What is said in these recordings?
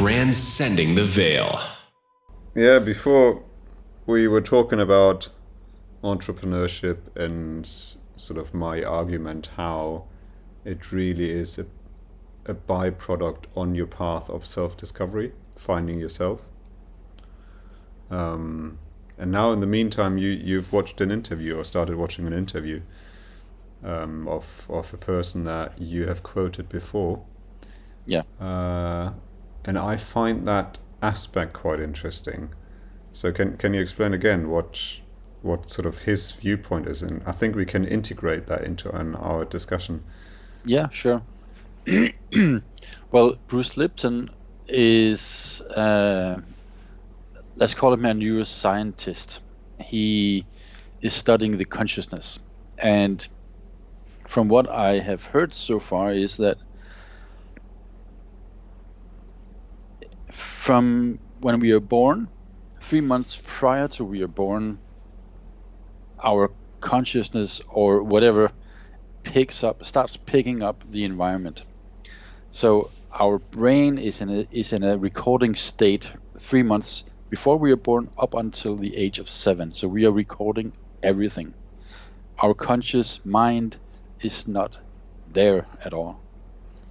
Transcending the Veil. Yeah, before we were talking about entrepreneurship and sort of my argument how it really is a, a byproduct on your path of self discovery, finding yourself. Um, and now, in the meantime, you, you've watched an interview or started watching an interview um, of, of a person that you have quoted before. Yeah. Uh, and I find that aspect quite interesting. So can can you explain again what what sort of his viewpoint is, and I think we can integrate that into an, our discussion. Yeah, sure. well, Bruce Lipton is uh, let's call him a neuroscientist. He is studying the consciousness, and from what I have heard so far is that from when we are born, three months prior to we are born, our consciousness or whatever picks up starts picking up the environment. So our brain is in a is in a recording state three months before we are born up until the age of seven. So we are recording everything. Our conscious mind is not there at all.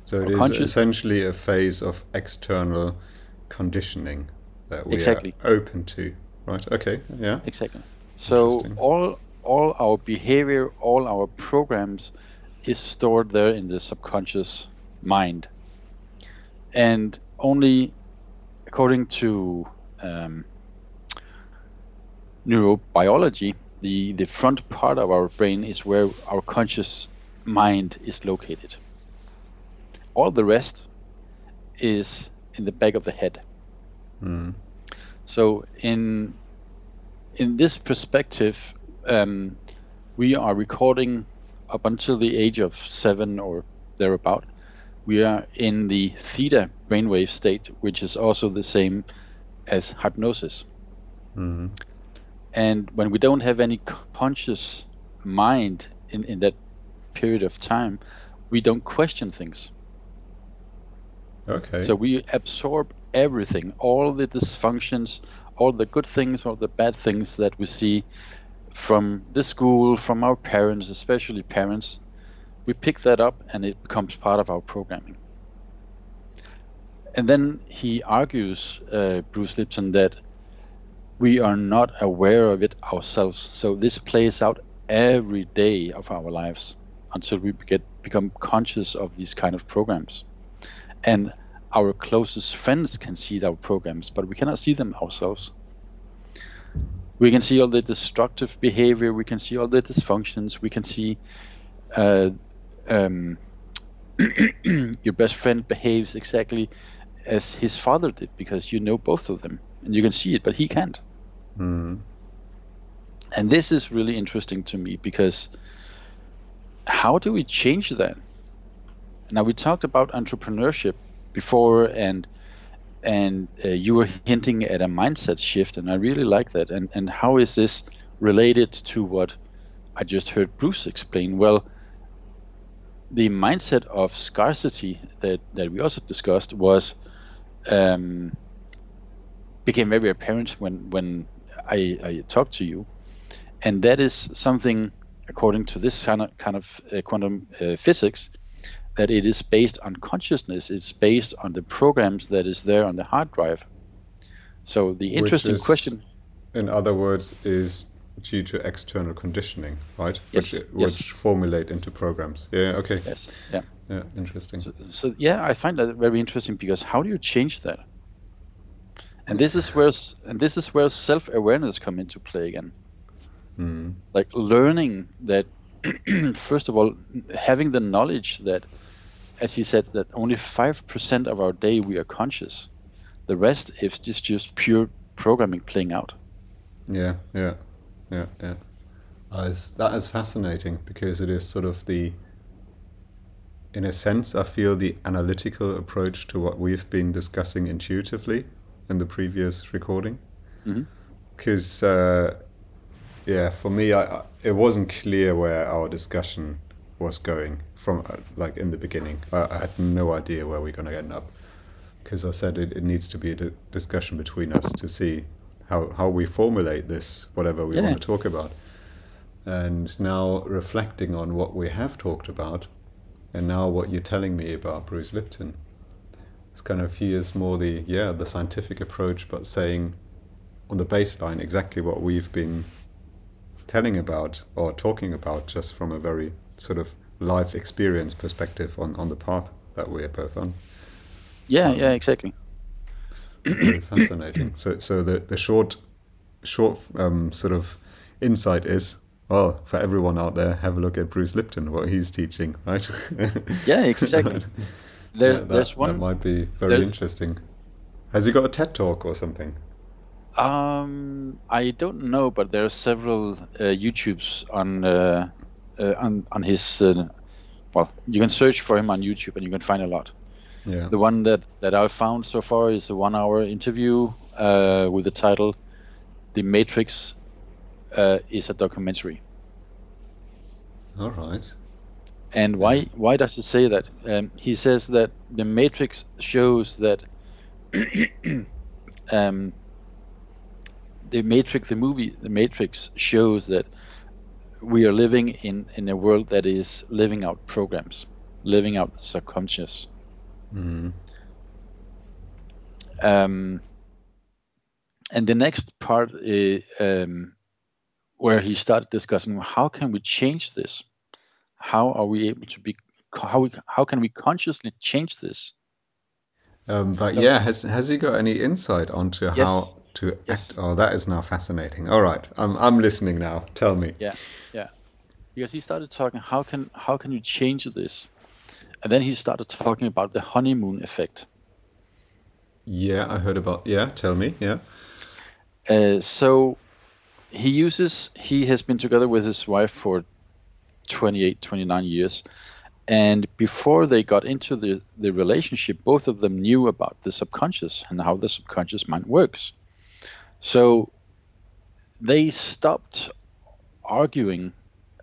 So it is essentially a phase of external conditioning that we exactly. are open to, right? Okay, yeah. Exactly. So all all our behavior, all our programs is stored there in the subconscious mind, and only according to um, neurobiology, the the front part of our brain is where our conscious mind is located. All the rest is in the back of the head. Mm. So in in this perspective, um, we are recording up until the age of seven or thereabout. We are in the theta brainwave state, which is also the same as hypnosis. Mm-hmm. And when we don't have any conscious mind in, in that period of time, we don't question things. Okay. So we absorb everything, all the dysfunctions, all the good things, all the bad things that we see from the school, from our parents, especially parents. We pick that up and it becomes part of our programming. And then he argues, uh, Bruce Lipton, that we are not aware of it ourselves. So this plays out every day of our lives until we get become conscious of these kind of programs. And our closest friends can see our programs, but we cannot see them ourselves. We can see all the destructive behavior, we can see all the dysfunctions, we can see uh, um, your best friend behaves exactly as his father did because you know both of them and you can see it, but he can't. Mm. And this is really interesting to me because how do we change that? Now, we talked about entrepreneurship before and and uh, you were hinting at a mindset shift and i really like that. And and how is this related to what i just heard bruce explain? Well the mindset of scarcity that that we also discussed was um, became very apparent when when I, I talked to you. And that is something according to this kind of, kind of uh, quantum uh, physics that it is based on consciousness. It's based on the programs that is there on the hard drive. So the interesting is, question, in other words, is due to external conditioning, right? Yes, Which, yes. which formulate into programs. Yeah. Okay. yes, yeah. Yeah. Interesting. So, so yeah, I find that very interesting because how do you change that? And this is where and this is where self awareness come into play again. Mm. Like learning that first of all, having the knowledge that, as he said, that only five percent of our day we are conscious. The rest is just just pure programming playing out. Yeah, yeah, yeah, yeah. Uh, it's, that is fascinating because it is sort of the, in a sense, I feel the analytical approach to what we've been discussing intuitively in the previous recording. Because, uh, yeah, for me, I, I, it wasn't clear where our discussion was going from, uh, like, in the beginning. I, I had no idea where we're going to end up. because I said it, it needs to be a discussion between us to see how, how we formulate this, whatever we Yeah. want to talk about. And now reflecting on what we have talked about, and now what you're telling me about Bruce Lipton, it's kind of he is more the yeah the scientific approach, but saying on the baseline exactly what we've been telling about or talking about, just from a very sort of life experience perspective on, on the path that we're both on. Yeah, yeah, exactly. Very fascinating. So, so the, the short, short um, sort of insight is, well, for everyone out there, have a look at Bruce Lipton, what he's teaching, right? Yeah, exactly. There's Yeah, that, there's one. that might be very interesting. Has he got a TED talk or something? Um, I don't know, but there are several uh, YouTubes on uh, on on his. Uh, well, you can search for him on YouTube, and you can find a lot. Yeah. The one that that I've found so far is a one-hour interview uh, with the title "The Matrix uh, is a documentary." All right. And why why does he say that? Um, he says that the Matrix shows that um, the Matrix, the movie, the Matrix shows that we are living in in a world that is living out programs, living out the subconscious. Mhm. Um, and the next part is, um, where he started discussing how can we change this? How are we able to be? How we, how can we consciously change this? Um, but yeah, has has he got any insight onto Yes. how to Yes. act? Oh, that is now fascinating. All right, I'm I'm listening now. Tell me. Yeah, yeah. Because he started talking how can how can you change this, and then he started talking about the honeymoon effect. Yeah, I heard about. Yeah, tell me. Yeah. Uh, so he uses he has been together with his wife for 28 29 years and before they got into the, the relationship both of them knew about the subconscious and how the subconscious mind works so they stopped arguing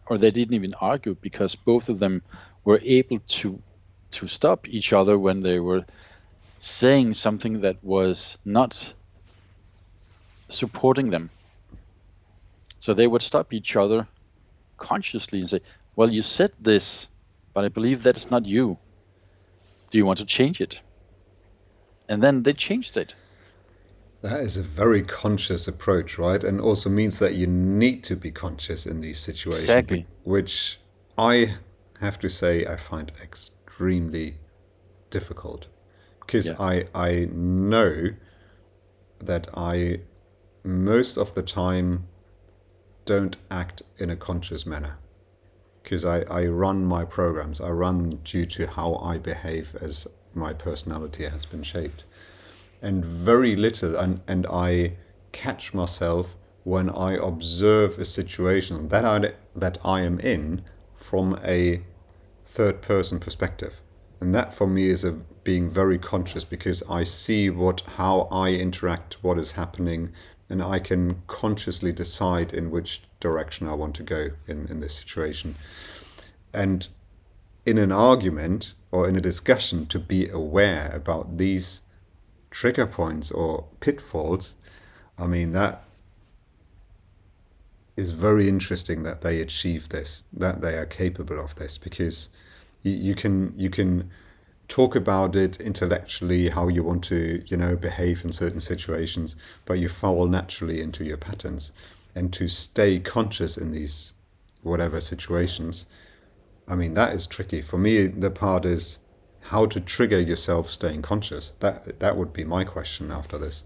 or they didn't even argue because both of them were able to to stop each other when they were saying something that was not supporting them. So they would stop each other consciously and say, Well, you said this, but I believe that's not you. Do you want to change it? And then they changed it. That is a very conscious approach, right? And also means that you need to be conscious in these situations, Exactly. which I have to say I find extremely difficult because Yeah. I I know that I most of the time don't act in a conscious manner because I, I run my programs. I run due to how I behave as my personality has been shaped. And very little, and, and I catch myself when I observe a situation that I, that I am in from a third person perspective. And that for me is a being very conscious because I see what how I interact, what is happening, and I can consciously decide in which direction I want to go in, in this situation. And in an argument or in a discussion to be aware about these trigger points or pitfalls, I mean that is very interesting that they achieve this, that they are capable of this, because you, you can you can talk about it intellectually how you want to you know behave in certain situations, but you fall naturally into your patterns, and to stay conscious in these whatever situations, I mean that is tricky for me. The part is how to trigger yourself staying conscious. That that would be my question after this.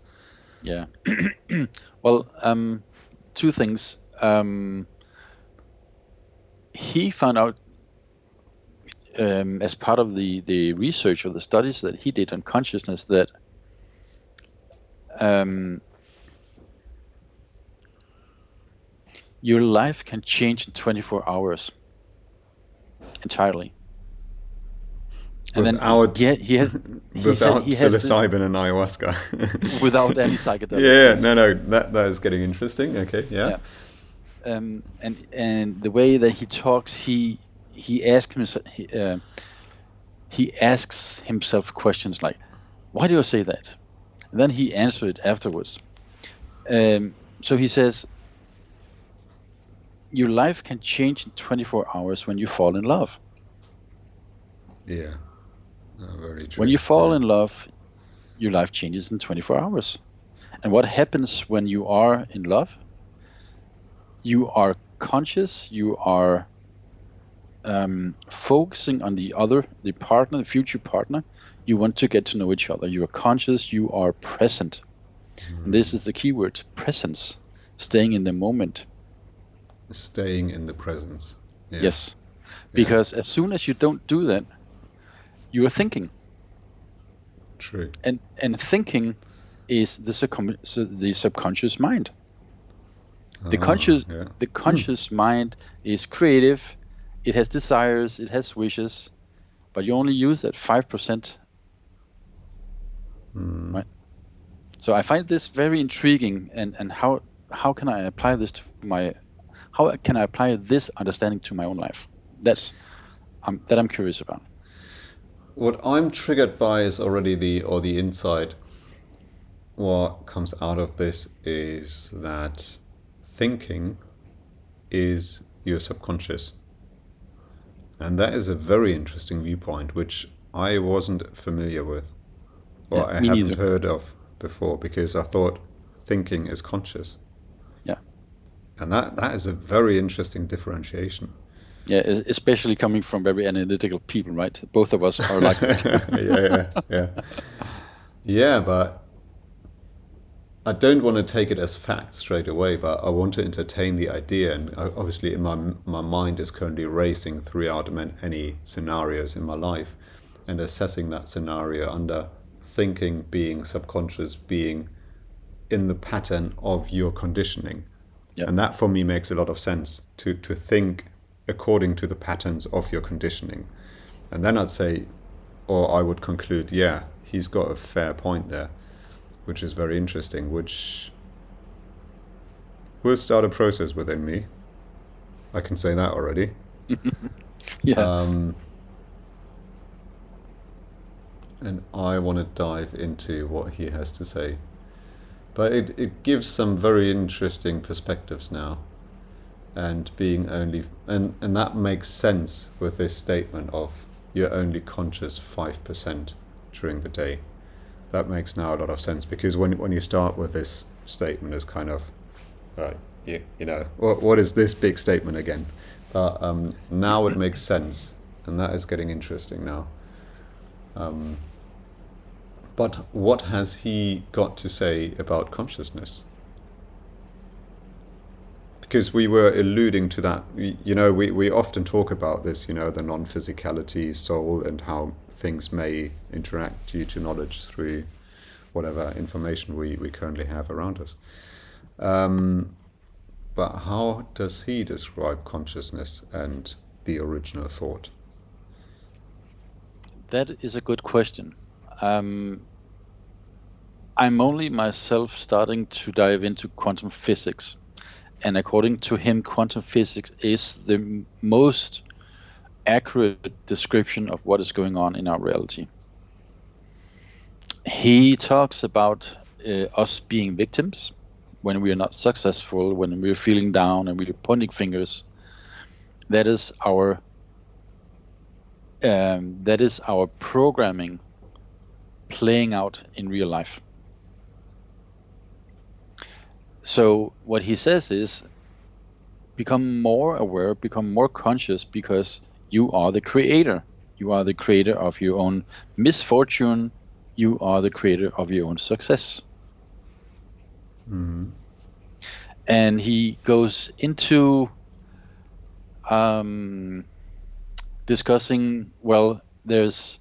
Yeah. well, um, two things. Um, he found out um, as part of the, the research or the studies that he did on consciousness that um, your life can change in 24 hours entirely. And then Without- he, he has he Without he has psilocybin and ayahuasca. without any psychedelics. yeah, no, no, that that is getting interesting. Okay, yeah. Yeah. um, and and the way that he talks, he he asks himself he, uh, he asks himself questions like, why do I say that? And then he answered it afterwards. Um, so he says, your life can change in 24 hours when you fall in love. Yeah. Oh, very true. When you fall in love, your life changes in 24 hours. And what happens when you are in love? You are conscious, you are um, focusing on the other, the partner, the future partner. You want to get to know each other. You are conscious, you are present. And this is the key word presence, staying in the moment. Staying in the presence. Yeah. Yes. Because as soon as you don't do that, you are thinking. True. and and thinking is the subcon- so the subconscious mind the Ah, conscious yeah. the conscious mind is creative it has desires it has wishes but you only use that 5% Mm. right so i find this very intriguing and and how how can i apply this to my how can i apply this understanding to my own life that's um, that i'm curious about What I'm triggered by is already the or the inside. What comes out of this is that thinking is your subconscious. And that is a very interesting viewpoint, which I wasn't familiar with, or Yeah, I haven't neither. heard of before, because I thought thinking is conscious. Yeah. And that, that is a very interesting differentiation. Yeah especially coming from very analytical people right both of us are like that yeah, yeah, yeah. Yeah, but I don't want to take it as fact straight away, but I want to entertain the idea. And obviously, in my my mind is currently racing throughout any scenarios in my life, and assessing that scenario under thinking being subconscious, being in the pattern of your conditioning. Yeah. And that for me makes a lot of sense to, to think according to the patterns of your conditioning. And then I'd say, or I would conclude, yeah, he's got a fair point there, which is very interesting, which will start a process within me. I can say that already. yeah Um, and I want to dive into what he has to say. But it, it gives some very interesting perspectives now. And being only, and, and that makes sense with this statement of you're only conscious 5% during the day. That makes now a lot of sense because when, when you start with this statement as kind of, right, you, you know, what, what is this big statement again? But um, now it makes sense, and that is getting interesting now. Um, but what has he got to say about consciousness? Because we were alluding to that, you know, we, we often talk about this, you know, the non physicality, soul, and how things may interact due to knowledge through whatever information we, we currently have around us. Um, but how does he describe consciousness and the original thought? That is a good question. Um, I'm only myself starting to dive into quantum physics. And according to him, quantum physics is the most accurate description of what is going on in our reality. He talks about uh, us being victims when we are not successful, when we're feeling down and we're pointing fingers. That is our um, that is our programming playing out in real life. So what he says is become more aware, become more conscious because you are the creator. You are the creator of your own misfortune. You are the creator of your own success. And he goes into um, discussing well, there's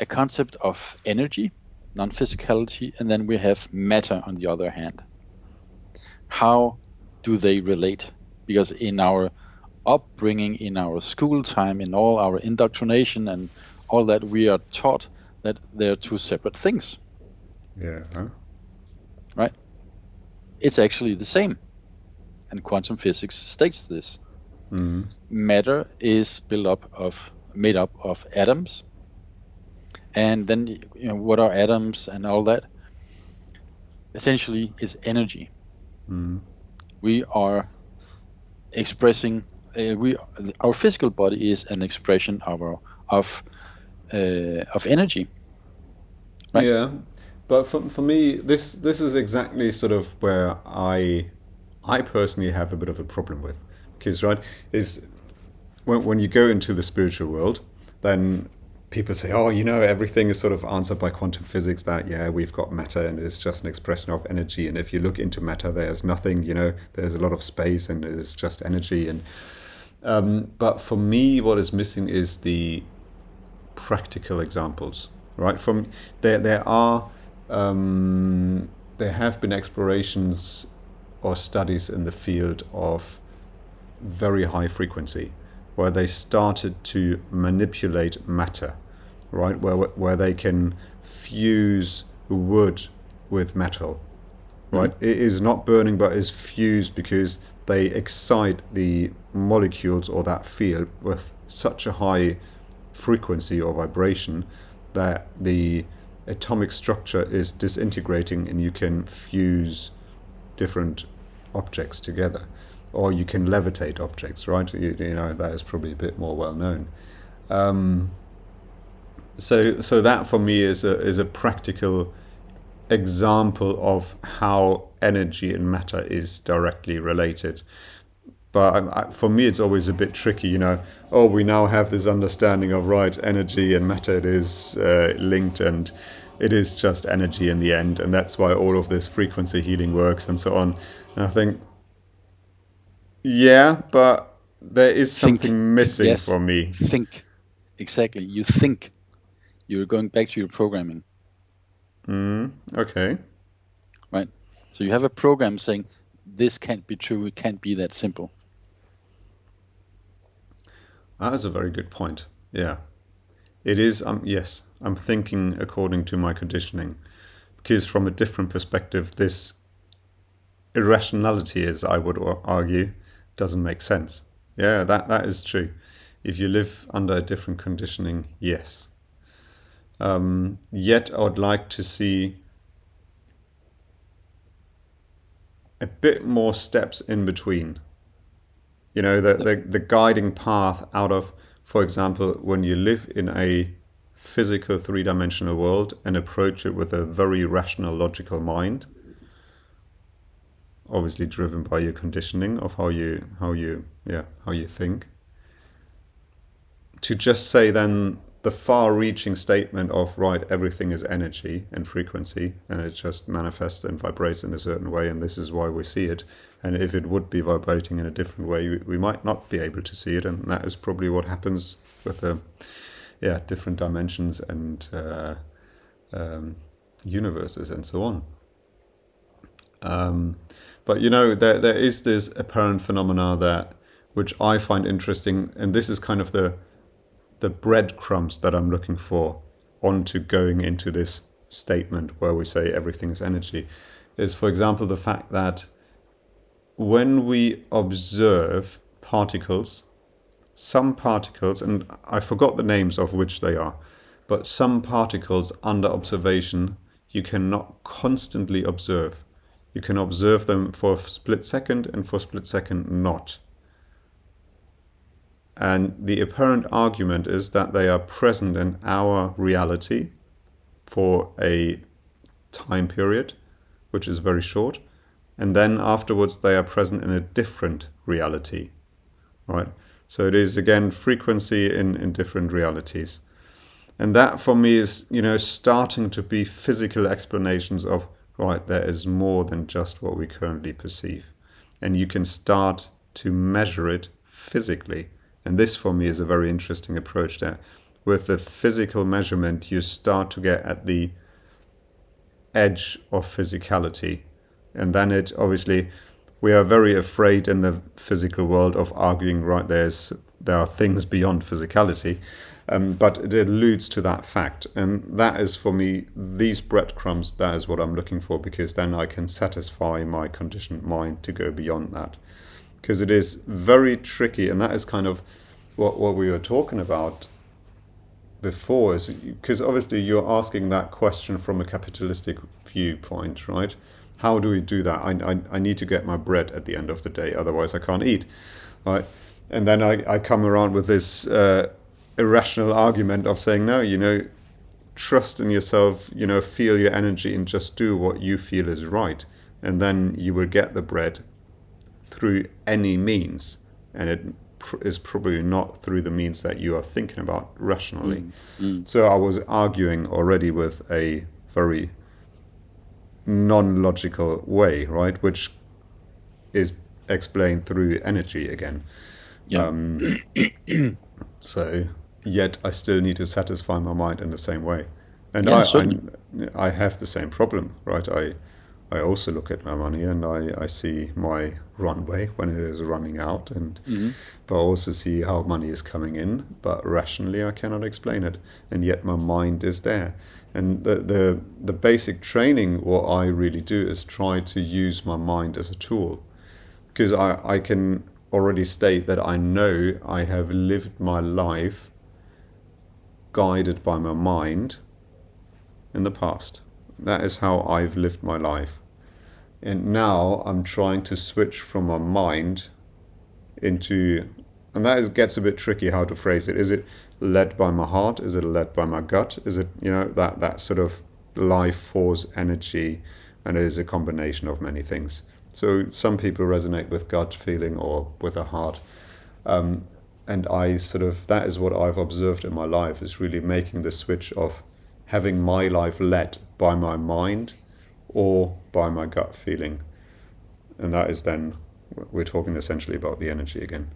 a concept of energy, non physicality, and then we have matter on the other hand. How do they relate? Because in our upbringing, in our school time, in all our indoctrination and all that, we are taught that they're two separate things, Yeah. Huh? right? It's actually the same. And quantum physics states this. Mm. Matter is built up of made up of atoms and then you know what are atoms and all that. Essentially, is energy. We are expressing. Uh, we our physical body is an expression of our, of uh, of energy. Right. Yeah, but for, for me, this this is exactly sort of where I I personally have a bit of a problem with, because right is when when you go into the spiritual world, then people say, oh, you know, everything is sort of answered by quantum physics. That yeah, we've got matter and it's just an expression of energy. And if you look into matter, there's nothing. You know, there's a lot of space and it's just energy. And um, but for me, what is missing is the practical examples. Right? From there, there are um, there have been explorations or studies in the field of very high frequency where they started to manipulate matter, right? Where, where they can fuse wood with metal, mm-hmm. right? It is not burning, but is fused because they excite the molecules or that field with such a high frequency or vibration that the atomic structure is disintegrating and you can fuse different objects together or you can levitate objects, right? You, you know that is probably a bit more well known. Um, so, so that for me is a is a practical example of how energy and matter is directly related. But for me, it's always a bit tricky, you know. Oh, we now have this understanding of right energy and matter is uh, linked, and it is just energy in the end, and that's why all of this frequency healing works and so on. And I think yeah, but there is Think. something missing Yes. for me. Think. Exactly. You think. You're going back to your programming, Mm, okay. right? So you have a program saying this can't be true. It can't be that simple. That is a very good point. Yeah. It is, um, yes, I'm thinking according to my conditioning. Because from a different perspective, this irrationality, is, I would argue, doesn't make sense. Yeah, that, that is true. If you live under a different conditioning, yes. Um, yet, I would like to see a bit more steps in between. You know, the, the, the guiding path out of, for example, when you live in a physical three dimensional world and approach it with a very rational, logical mind, obviously driven by your conditioning of how you how you yeah how you think. To just say then the far reaching statement of right everything is energy and frequency and it just manifests and vibrates in a certain way and this is why we see it and if it would be vibrating in a different way we, we might not be able to see it and that is probably what happens with the yeah different dimensions and uh, um, universes and so on um, but you know, there there is this apparent phenomena that which I find interesting, and this is kind of the the breadcrumbs that I'm looking for onto going into this statement where we say everything is energy, is for example the fact that when we observe particles, some particles, and I forgot the names of which they are, but some particles under observation you cannot constantly observe. You can observe them for a split second and for a split second not. And the apparent argument is that they are present in our reality for a time period, which is very short, and then afterwards they are present in a different reality. Right? So it is again frequency in, in different realities. And that for me is, you know, starting to be physical explanations of right, there is more than just what we currently perceive. And you can start to measure it physically. And this for me is a very interesting approach that with the physical measurement, you start to get at the edge of physicality. And then it obviously, we are very afraid in the physical world of arguing, right, there's, there are things beyond physicality. Um, but it alludes to that fact. And that is for me, these breadcrumbs, that is what I'm looking for, because then I can satisfy my conditioned mind to go beyond that. Because it is very tricky, and that is kind of what, what we were talking about before is because obviously you're asking that question from a capitalistic viewpoint, right? How do we do that? I, I, I need to get my bread at the end of the day, otherwise I can't eat, right? And then I, I come around with this uh, irrational argument of saying, no, you know, trust in yourself, you know, feel your energy and just do what you feel is right. And then you will get the bread through any means. And it pr- is probably not through the means that you are thinking about rationally. So I was arguing already with a very non logical way, right? Which is explained through energy again. Yeah. Um, so, yet I still need to satisfy my mind in the same way, and Yeah, I. I I have the same problem, right? I I also look at my money and I, I see my runway when it is running out, and mm-hmm. but I also see how money is coming in. But rationally, I cannot explain it, and yet my mind is there. And the the the basic training, what I really do is try to use my mind as a tool because I, I can already state that I know I have lived my life guided by my mind in the past. That is how I've lived my life. And now I'm trying to switch from my mind into, and that is, gets a bit tricky how to phrase it. Is it led by my heart? Is it led by my gut? Is it, you know, that, that sort of life force energy? And it is a combination of many things. So some people resonate with gut feeling or with a heart. Um, and I sort of, that is what I've observed in my life is really making the switch of having my life led by my mind or by my gut feeling. And that is then, we're talking essentially about the energy again.